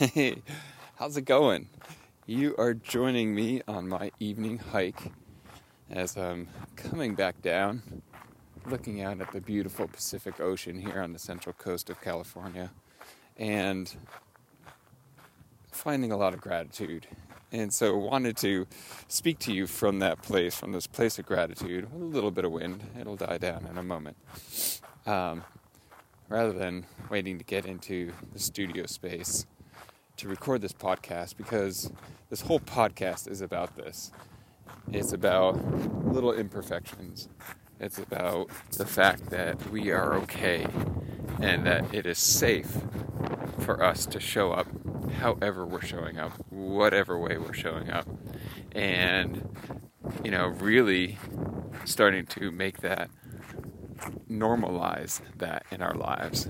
Hey, how's it going? You are joining me on my evening hike as I'm coming back down, looking out at the beautiful Pacific Ocean here on the central coast of California, and finding a lot of gratitude. And so, wanted to speak to you from that place, from this place of gratitude, a little bit of wind. It'll die down in a moment. Um, rather than waiting to get into the studio space to record this podcast because this whole podcast is about this. It's about little imperfections. It's about the fact that we are okay and that it is safe for us to show up however we're showing up, whatever way we're showing up. And, you know, really starting to make that normalize that in our lives,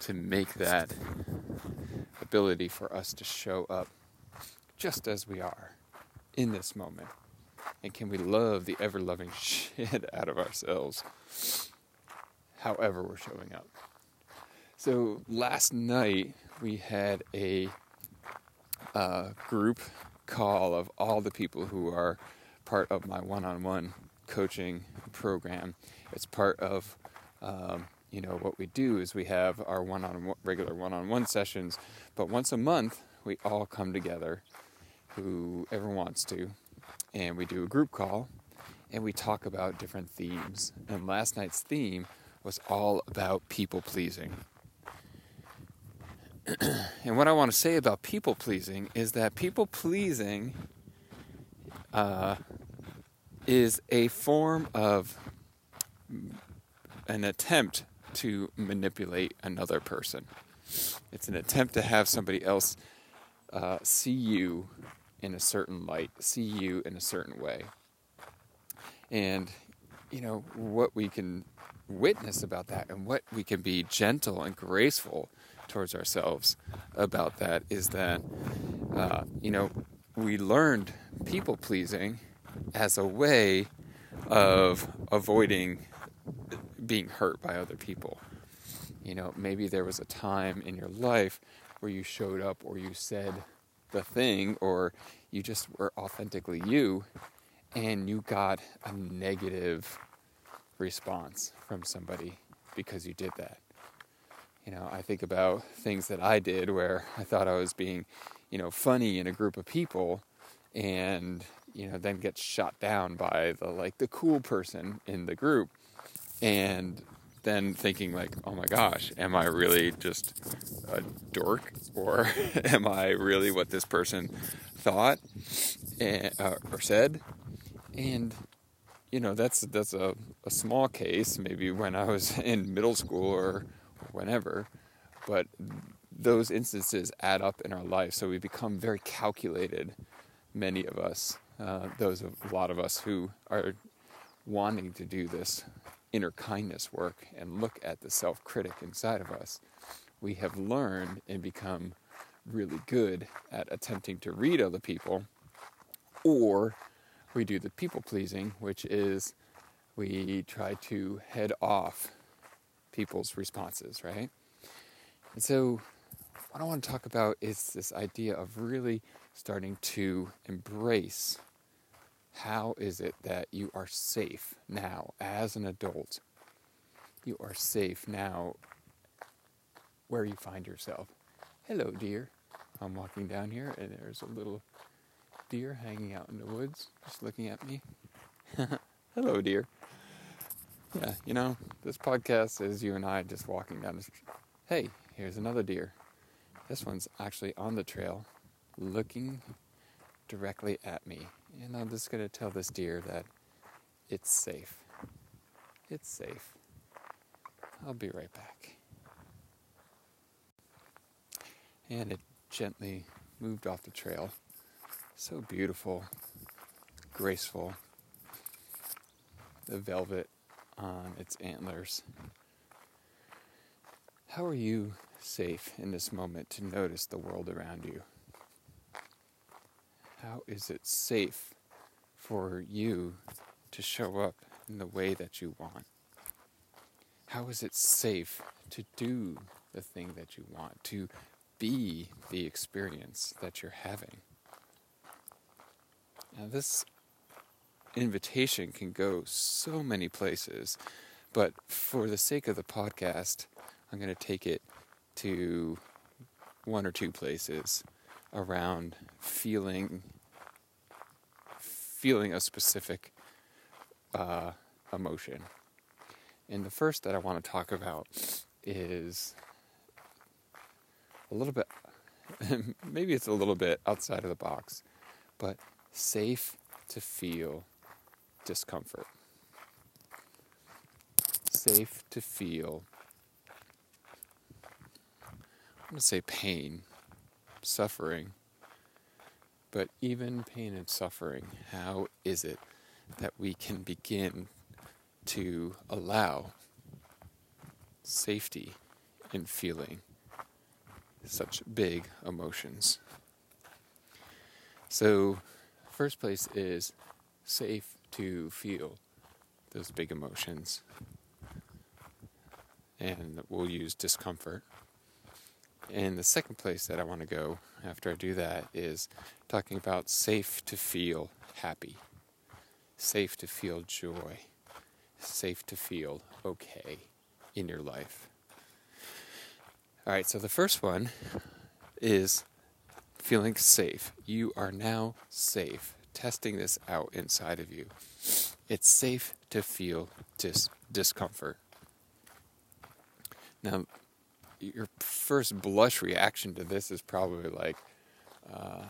to make that ability for us to show up just as we are in this moment? And can we love the ever loving shit out of ourselves however we're showing up? So last night we had a uh, group call of all the people who are part of my one on one coaching program. It's part of um, you know, what we do is we have our one on regular one on one sessions, but once a month we all come together, whoever wants to, and we do a group call and we talk about different themes. And last night's theme was all about people pleasing. and what I want to say about people pleasing is that people pleasing uh, is a form of an attempt to manipulate another person. It's an attempt to have somebody else uh, see you in a certain light, see you in a certain way. And, you know, what we can witness about that and what we can be gentle and graceful towards ourselves about that is that, uh, you know, we learned people pleasing as a way of avoiding being hurt by other people. You know, maybe there was a time in your life where you showed up or you said the thing or you just were authentically you and you got a negative response from somebody because you did that. You know, I think about things that I did where I thought I was being, you know, funny in a group of people and, you know, then get shot down by the like the cool person in the group and then thinking like, oh my gosh, am I really just a dork, or am I really what this person thought and, uh, or said? And you know, that's that's a, a small case, maybe when I was in middle school or whenever, but those instances add up in our life, so we become very calculated. Many of us, uh, those of a lot of us who are wanting to do this inner kindness work and look at the self critic inside of us, we have learned and become really good at attempting to read other people, or we do the people pleasing, which is we try to head off people's responses, right? And so, what I want to talk about is this idea of really starting to embrace how is it that you are safe now as an adult? You are safe now where you find yourself. Hello, deer. I'm walking down here and there's a little deer hanging out in the woods just looking at me. Hello, deer. Yeah, you know, this podcast is you and I just walking down the street. Hey, here's another deer. This one's actually on the trail looking directly at me. And I'm just going to tell this deer that it's safe. It's safe. I'll be right back. And it gently moved off the trail. So beautiful, graceful. The velvet on its antlers. How are you safe in this moment to notice the world around you? How is it safe for you to show up in the way that you want? How is it safe to do the thing that you want, to be the experience that you're having? Now, this invitation can go so many places, but for the sake of the podcast, I'm going to take it to one or two places around feeling feeling a specific uh, emotion. And the first that I want to talk about is a little bit, maybe it's a little bit outside of the box, but safe to feel discomfort. Safe to feel, I'm going to say pain, suffering, but even pain and suffering, how is it that we can begin to allow safety in feeling such big emotions? So, first place is safe to feel those big emotions. And we'll use discomfort. And the second place that I want to go after I do that is talking about safe to feel happy, safe to feel joy, safe to feel okay in your life. All right, so the first one is feeling safe. You are now safe. Testing this out inside of you. It's safe to feel dis- discomfort. Now, your first blush reaction to this is probably like, uh,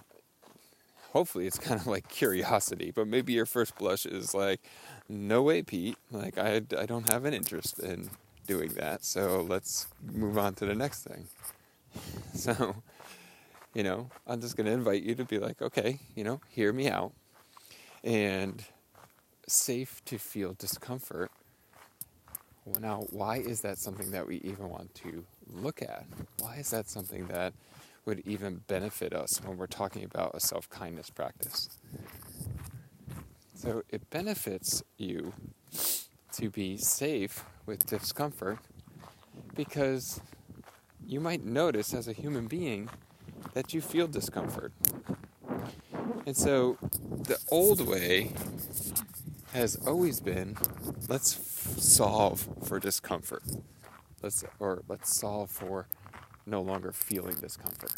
hopefully it's kind of like curiosity, but maybe your first blush is like, no way, Pete. Like, I, I don't have an interest in doing that, so let's move on to the next thing. So, you know, I'm just going to invite you to be like, okay, you know, hear me out. And safe to feel discomfort. Well, now, why is that something that we even want to look at? Why is that something that would even benefit us when we're talking about a self kindness practice? So it benefits you to be safe with discomfort because you might notice as a human being that you feel discomfort. And so the old way has always been let's f- solve for discomfort. Let's or let's solve for no longer feeling discomfort.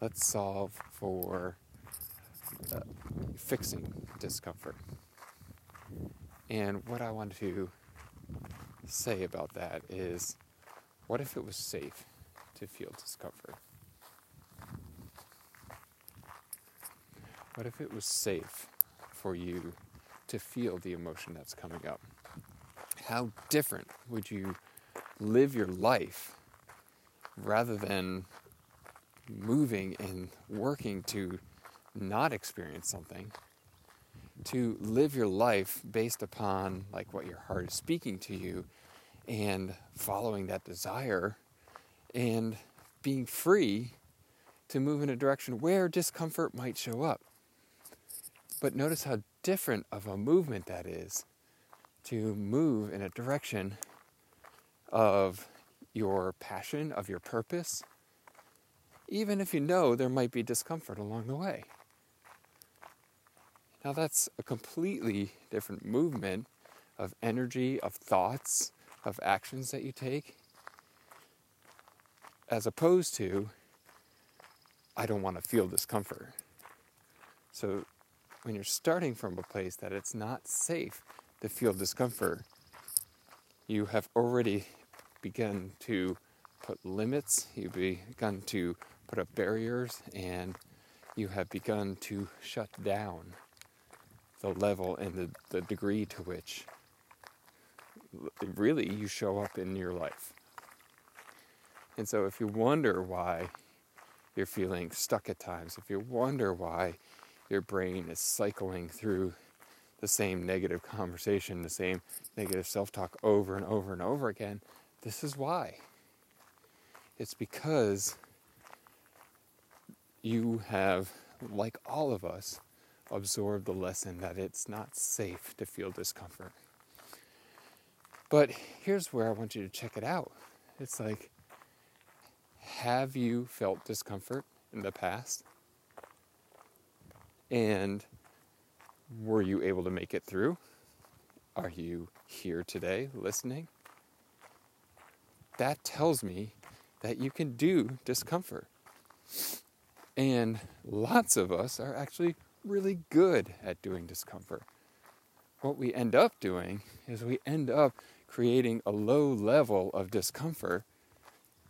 Let's solve for uh, fixing discomfort. And what I want to say about that is what if it was safe to feel discomfort? What if it was safe for you to feel the emotion that's coming up? How different would you live your life rather than moving and working to not experience something? To live your life based upon like what your heart is speaking to you and following that desire and being free to move in a direction where discomfort might show up. But notice how different of a movement that is to move in a direction of your passion, of your purpose, even if you know there might be discomfort along the way. Now, that's a completely different movement of energy, of thoughts, of actions that you take, as opposed to, I don't want to feel discomfort. So, when you're starting from a place that it's not safe to feel discomfort, you have already begun to put limits, you've begun to put up barriers, and you have begun to shut down the level and the, the degree to which really you show up in your life. And so if you wonder why you're feeling stuck at times, if you wonder why your brain is cycling through the same negative conversation, the same negative self talk over and over and over again, this is why. It's because you have, like all of us, absorbed the lesson that it's not safe to feel discomfort. But here's where I want you to check it out. It's like, have you felt discomfort in the past? And were you able to make it through? Are you here today listening? That tells me that you can do discomfort. And lots of us are actually really good at doing discomfort. What we end up doing is we end up creating a low level of discomfort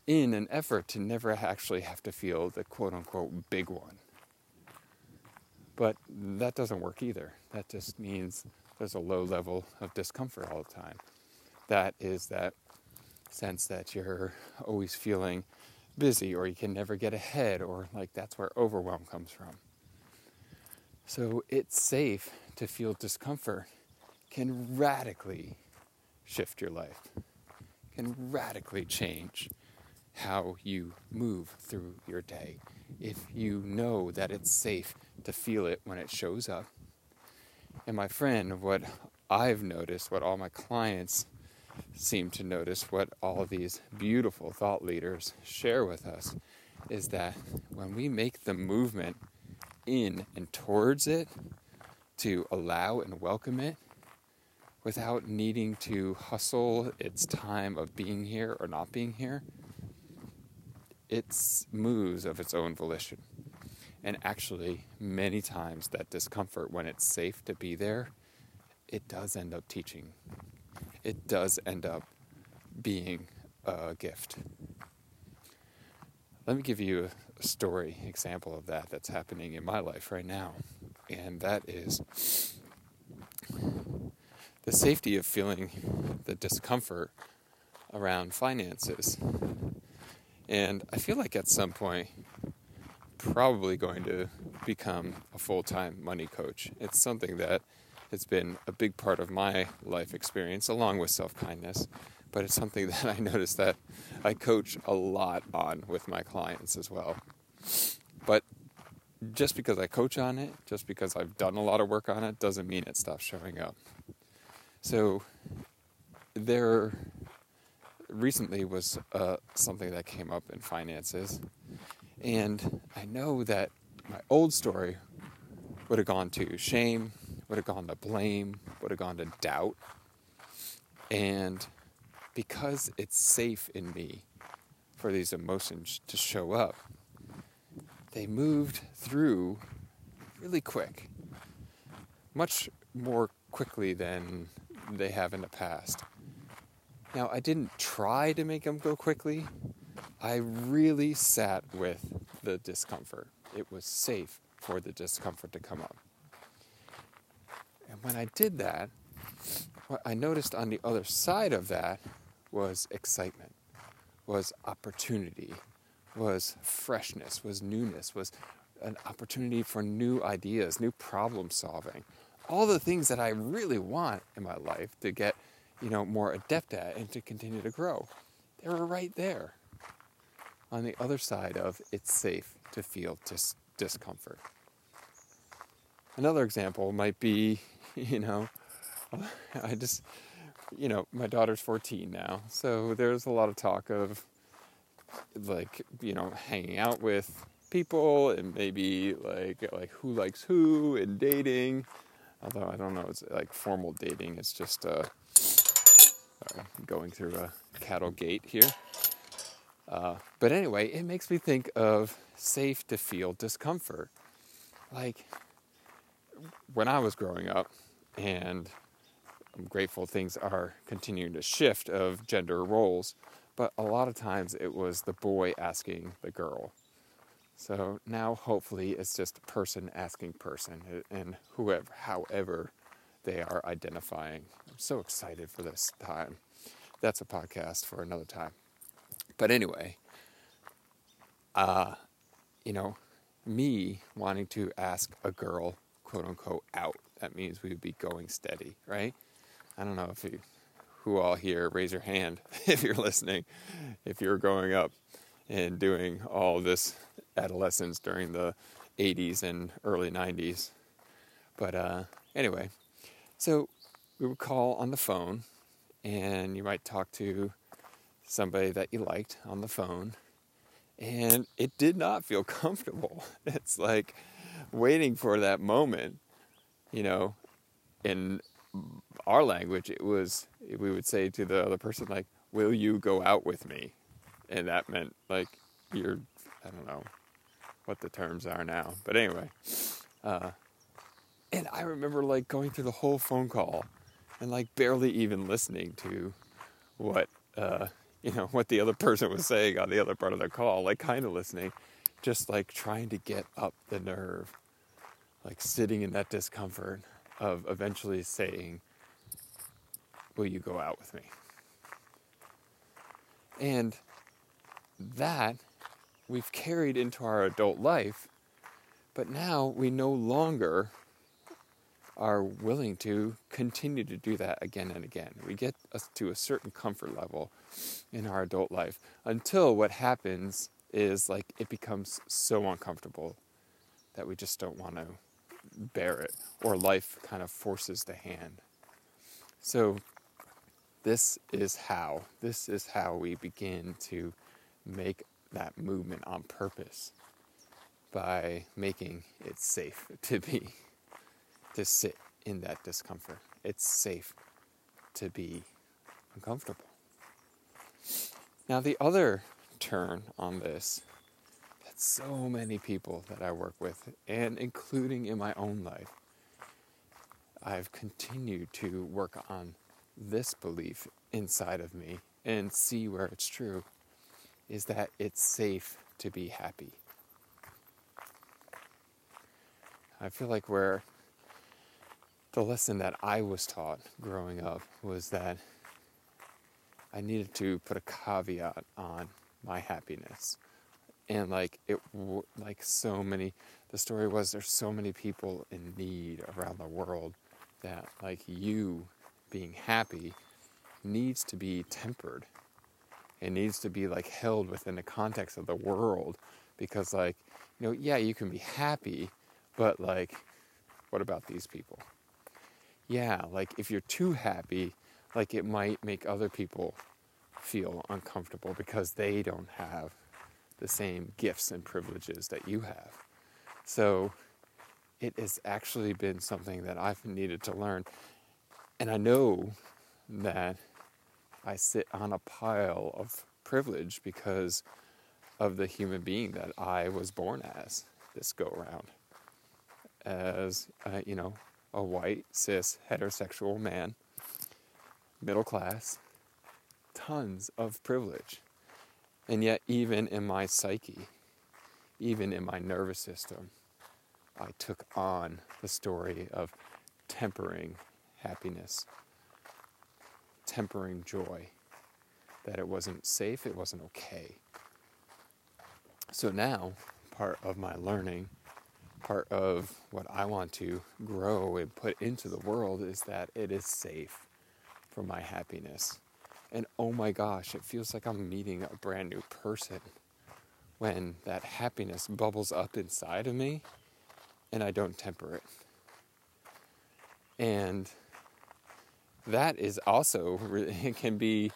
in an effort to never actually have to feel the quote unquote big one. But that doesn't work either. That just means there's a low level of discomfort all the time. That is that sense that you're always feeling busy or you can never get ahead or like that's where overwhelm comes from. So it's safe to feel discomfort can radically shift your life, can radically change how you move through your day if you know that it's safe to feel it when it shows up. And my friend, what I've noticed, what all my clients seem to notice, what all of these beautiful thought leaders share with us, is that when we make the movement in and towards it, to allow and welcome it, without needing to hustle its time of being here or not being here, it moves of its own volition. And actually, many times that discomfort, when it's safe to be there, it does end up teaching. It does end up being a gift. Let me give you a story example of that that's happening in my life right now. And that is the safety of feeling the discomfort around finances. And I feel like at some point, probably going to become a full time money coach. It's something that has been a big part of my life experience, along with self kindness. But it's something that I notice that I coach a lot on with my clients as well. But just because I coach on it, just because I've done a lot of work on it, doesn't mean it stops showing up. So there recently was uh, something that came up in finances, and I know that my old story would have gone to shame, would have gone to blame, would have gone to doubt, and because it's safe in me for these emotions to show up, they moved through really quick, much more quickly than they have in the past. Now, I didn't try to make them go quickly. I really sat with the discomfort. It was safe for the discomfort to come up. And when I did that, what I noticed on the other side of that was excitement, was opportunity, was freshness, was newness, was an opportunity for new ideas, new problem solving, all the things that I really want in my life to get, you know, more adept at and to continue to grow. They were right there on the other side of it's safe to feel dis- discomfort. Another example might be, you know, I just, you know, my daughter's 14 now, so there's a lot of talk of like, you know, hanging out with people and maybe like like who likes who and dating Although I don't know, it's like formal dating. It's just uh, sorry, going through a cattle gate here. Uh, but anyway, it makes me think of safe to feel discomfort. Like when I was growing up, and I'm grateful things are continuing to shift of gender roles, but a lot of times it was the boy asking the girl. So now hopefully it's just person asking person and whoever, however they are identifying. I'm so excited for this time. That's a podcast for another time. But anyway, uh, you know, me wanting to ask a girl, quote unquote, out. That means we would be going steady, right? I don't know if you, who all here, raise your hand if you're listening, if you're growing up and doing all this adolescence during the 80s and early 90s. But uh, anyway, so we would call on the phone, and you might talk to somebody that you liked on the phone, and it did not feel comfortable. It's like waiting for that moment, you know. In our language, it was we would say to the other person like, "Will you go out with me?" And that meant like you're I don't know what the terms are now, but anyway. Uh, and I remember like going through the whole phone call and like barely even listening to what uh, you know what the other person was saying on the other part of the call, like kind of listening, just like trying to get up the nerve, like sitting in that discomfort of eventually saying, "Will you go out with me?" And that we've carried into our adult life, but now we no longer are willing to continue to do that again and again. We get us to a certain comfort level in our adult life until what happens is like it becomes so uncomfortable that we just don't want to bear it, or life kind of forces the hand. So, this is how, this is how we begin to make that movement on purpose by making it safe to be to sit in that discomfort. It's safe to be uncomfortable. Now, the other turn on this so many people that I work with, and including in my own life, I've continued to work on this belief inside of me and see where it's true is that it's safe to be happy. I feel like where the lesson that I was taught growing up was that I needed to put a caveat on my happiness. And like it, like so many, the story was there's so many people in need around the world that like you being happy needs to be tempered. It needs to be like held within the context of the world because like, you know, yeah, you can be happy, but like, what about these people? yeah, like if you're too happy, like it might make other people feel uncomfortable because they don't have the same gifts and privileges that you have. So it has actually been something that I've needed to learn. And I know that I sit on a pile of privilege because of the human being that I was born as this go around. As, uh, you know, a white, cis, heterosexual man, middle class, tons of privilege. And yet, even in my psyche, even in my nervous system, I took on the story of tempering happiness, tempering joy, that it wasn't safe, it wasn't okay. So now, part of my learning part of what I want to grow and put into the world is that it is safe for my happiness. And oh my gosh, it feels like I'm meeting a brand new person when that happiness bubbles up inside of me and I don't temper it. And that is also, it can be,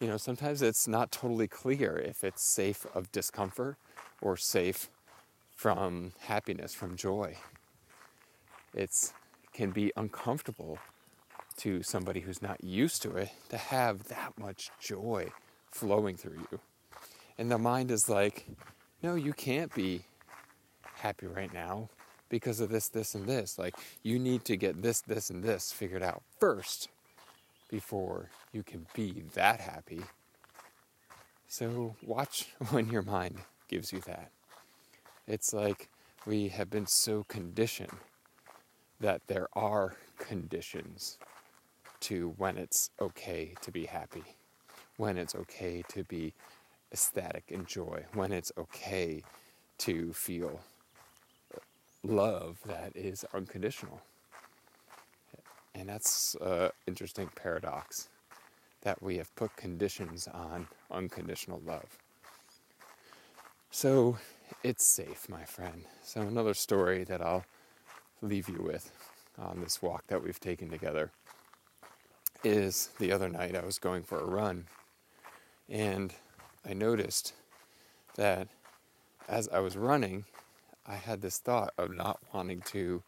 you know, sometimes it's not totally clear if it's safe of discomfort or safe from happiness, from joy. It can be uncomfortable to somebody who's not used to it to have that much joy flowing through you. And the mind is like, no, you can't be happy right now because of this, this, and this. Like, you need to get this, this, and this figured out first before you can be that happy. So, watch when your mind gives you that. It's like we have been so conditioned that there are conditions to when it's okay to be happy, when it's okay to be ecstatic and joy, when it's okay to feel love that is unconditional. And that's an interesting paradox that we have put conditions on unconditional love. So it's safe, my friend. So, another story that I'll leave you with on this walk that we've taken together is the other night I was going for a run and I noticed that as I was running, I had this thought of not wanting to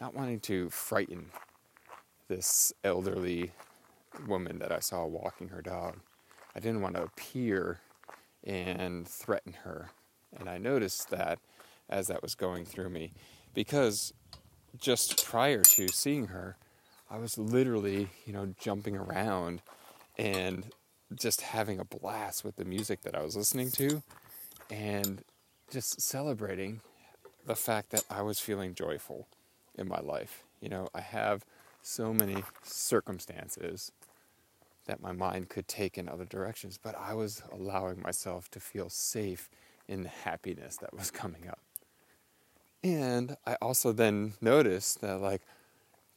not wanting to frighten this elderly woman that I saw walking her dog. I didn't want to appear and threaten her. And I noticed that as that was going through me because just prior to seeing her, I was literally, you know, jumping around and just having a blast with the music that I was listening to and just celebrating the fact that I was feeling joyful in my life. You know, I have so many circumstances that my mind could take in other directions, but I was allowing myself to feel safe in the happiness that was coming up. And I also then noticed that, like,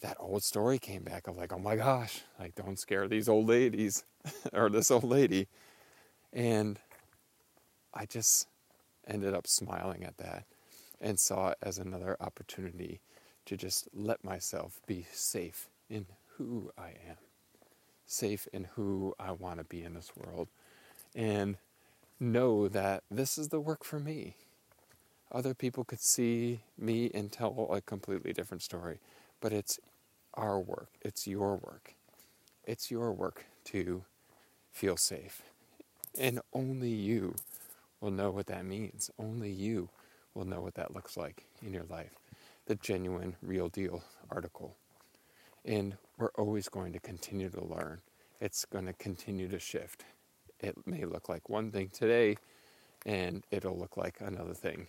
that old story came back of like, oh my gosh, like, don't scare these old ladies or this old lady. And I just ended up smiling at that and saw it as another opportunity to just let myself be safe in who I am, safe in who I want to be in this world, and know that this is the work for me. Other people could see me and tell a completely different story, but it's our work, it's your work. It's your work to feel safe. And only you will know what that means. Only you will know what that looks like in your life. The genuine, real deal article. And we're always going to continue to learn. It's going to continue to shift. It may look like one thing today, and it'll look like another thing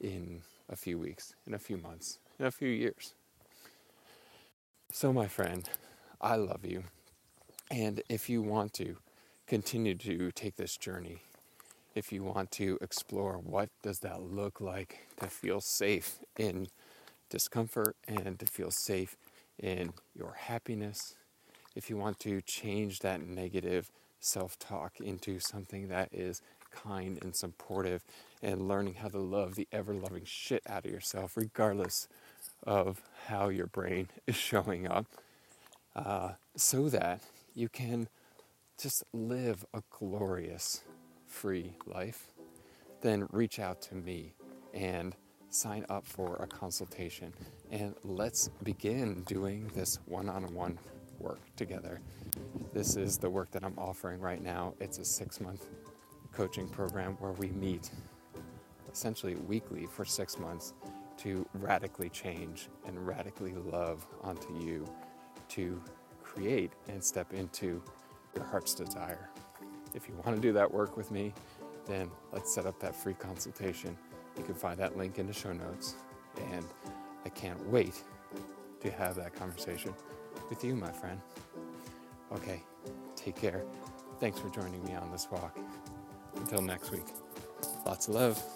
in a few weeks, in a few months, in a few years. So, my friend, I love you. And if you want to continue to take this journey, if you want to explore what does that look like to feel safe in discomfort and to feel safe in your happiness, if you want to change that negative self-talk into something that is kind and supportive and learning how to love the ever-loving shit out of yourself regardless of how your brain is showing up uh, so that you can just live a glorious, free life, then reach out to me and sign up for a consultation. And let's begin doing this one on one work together. This is the work that I'm offering right now. It's a six month coaching program where we meet essentially weekly for six months to radically change and radically love onto you to create and step into your heart's desire. If you want to do that work with me, then let's set up that free consultation. You can find that link in the show notes. And I can't wait to have that conversation with you, my friend. Okay, take care. Thanks for joining me on this walk. Until next week, lots of love.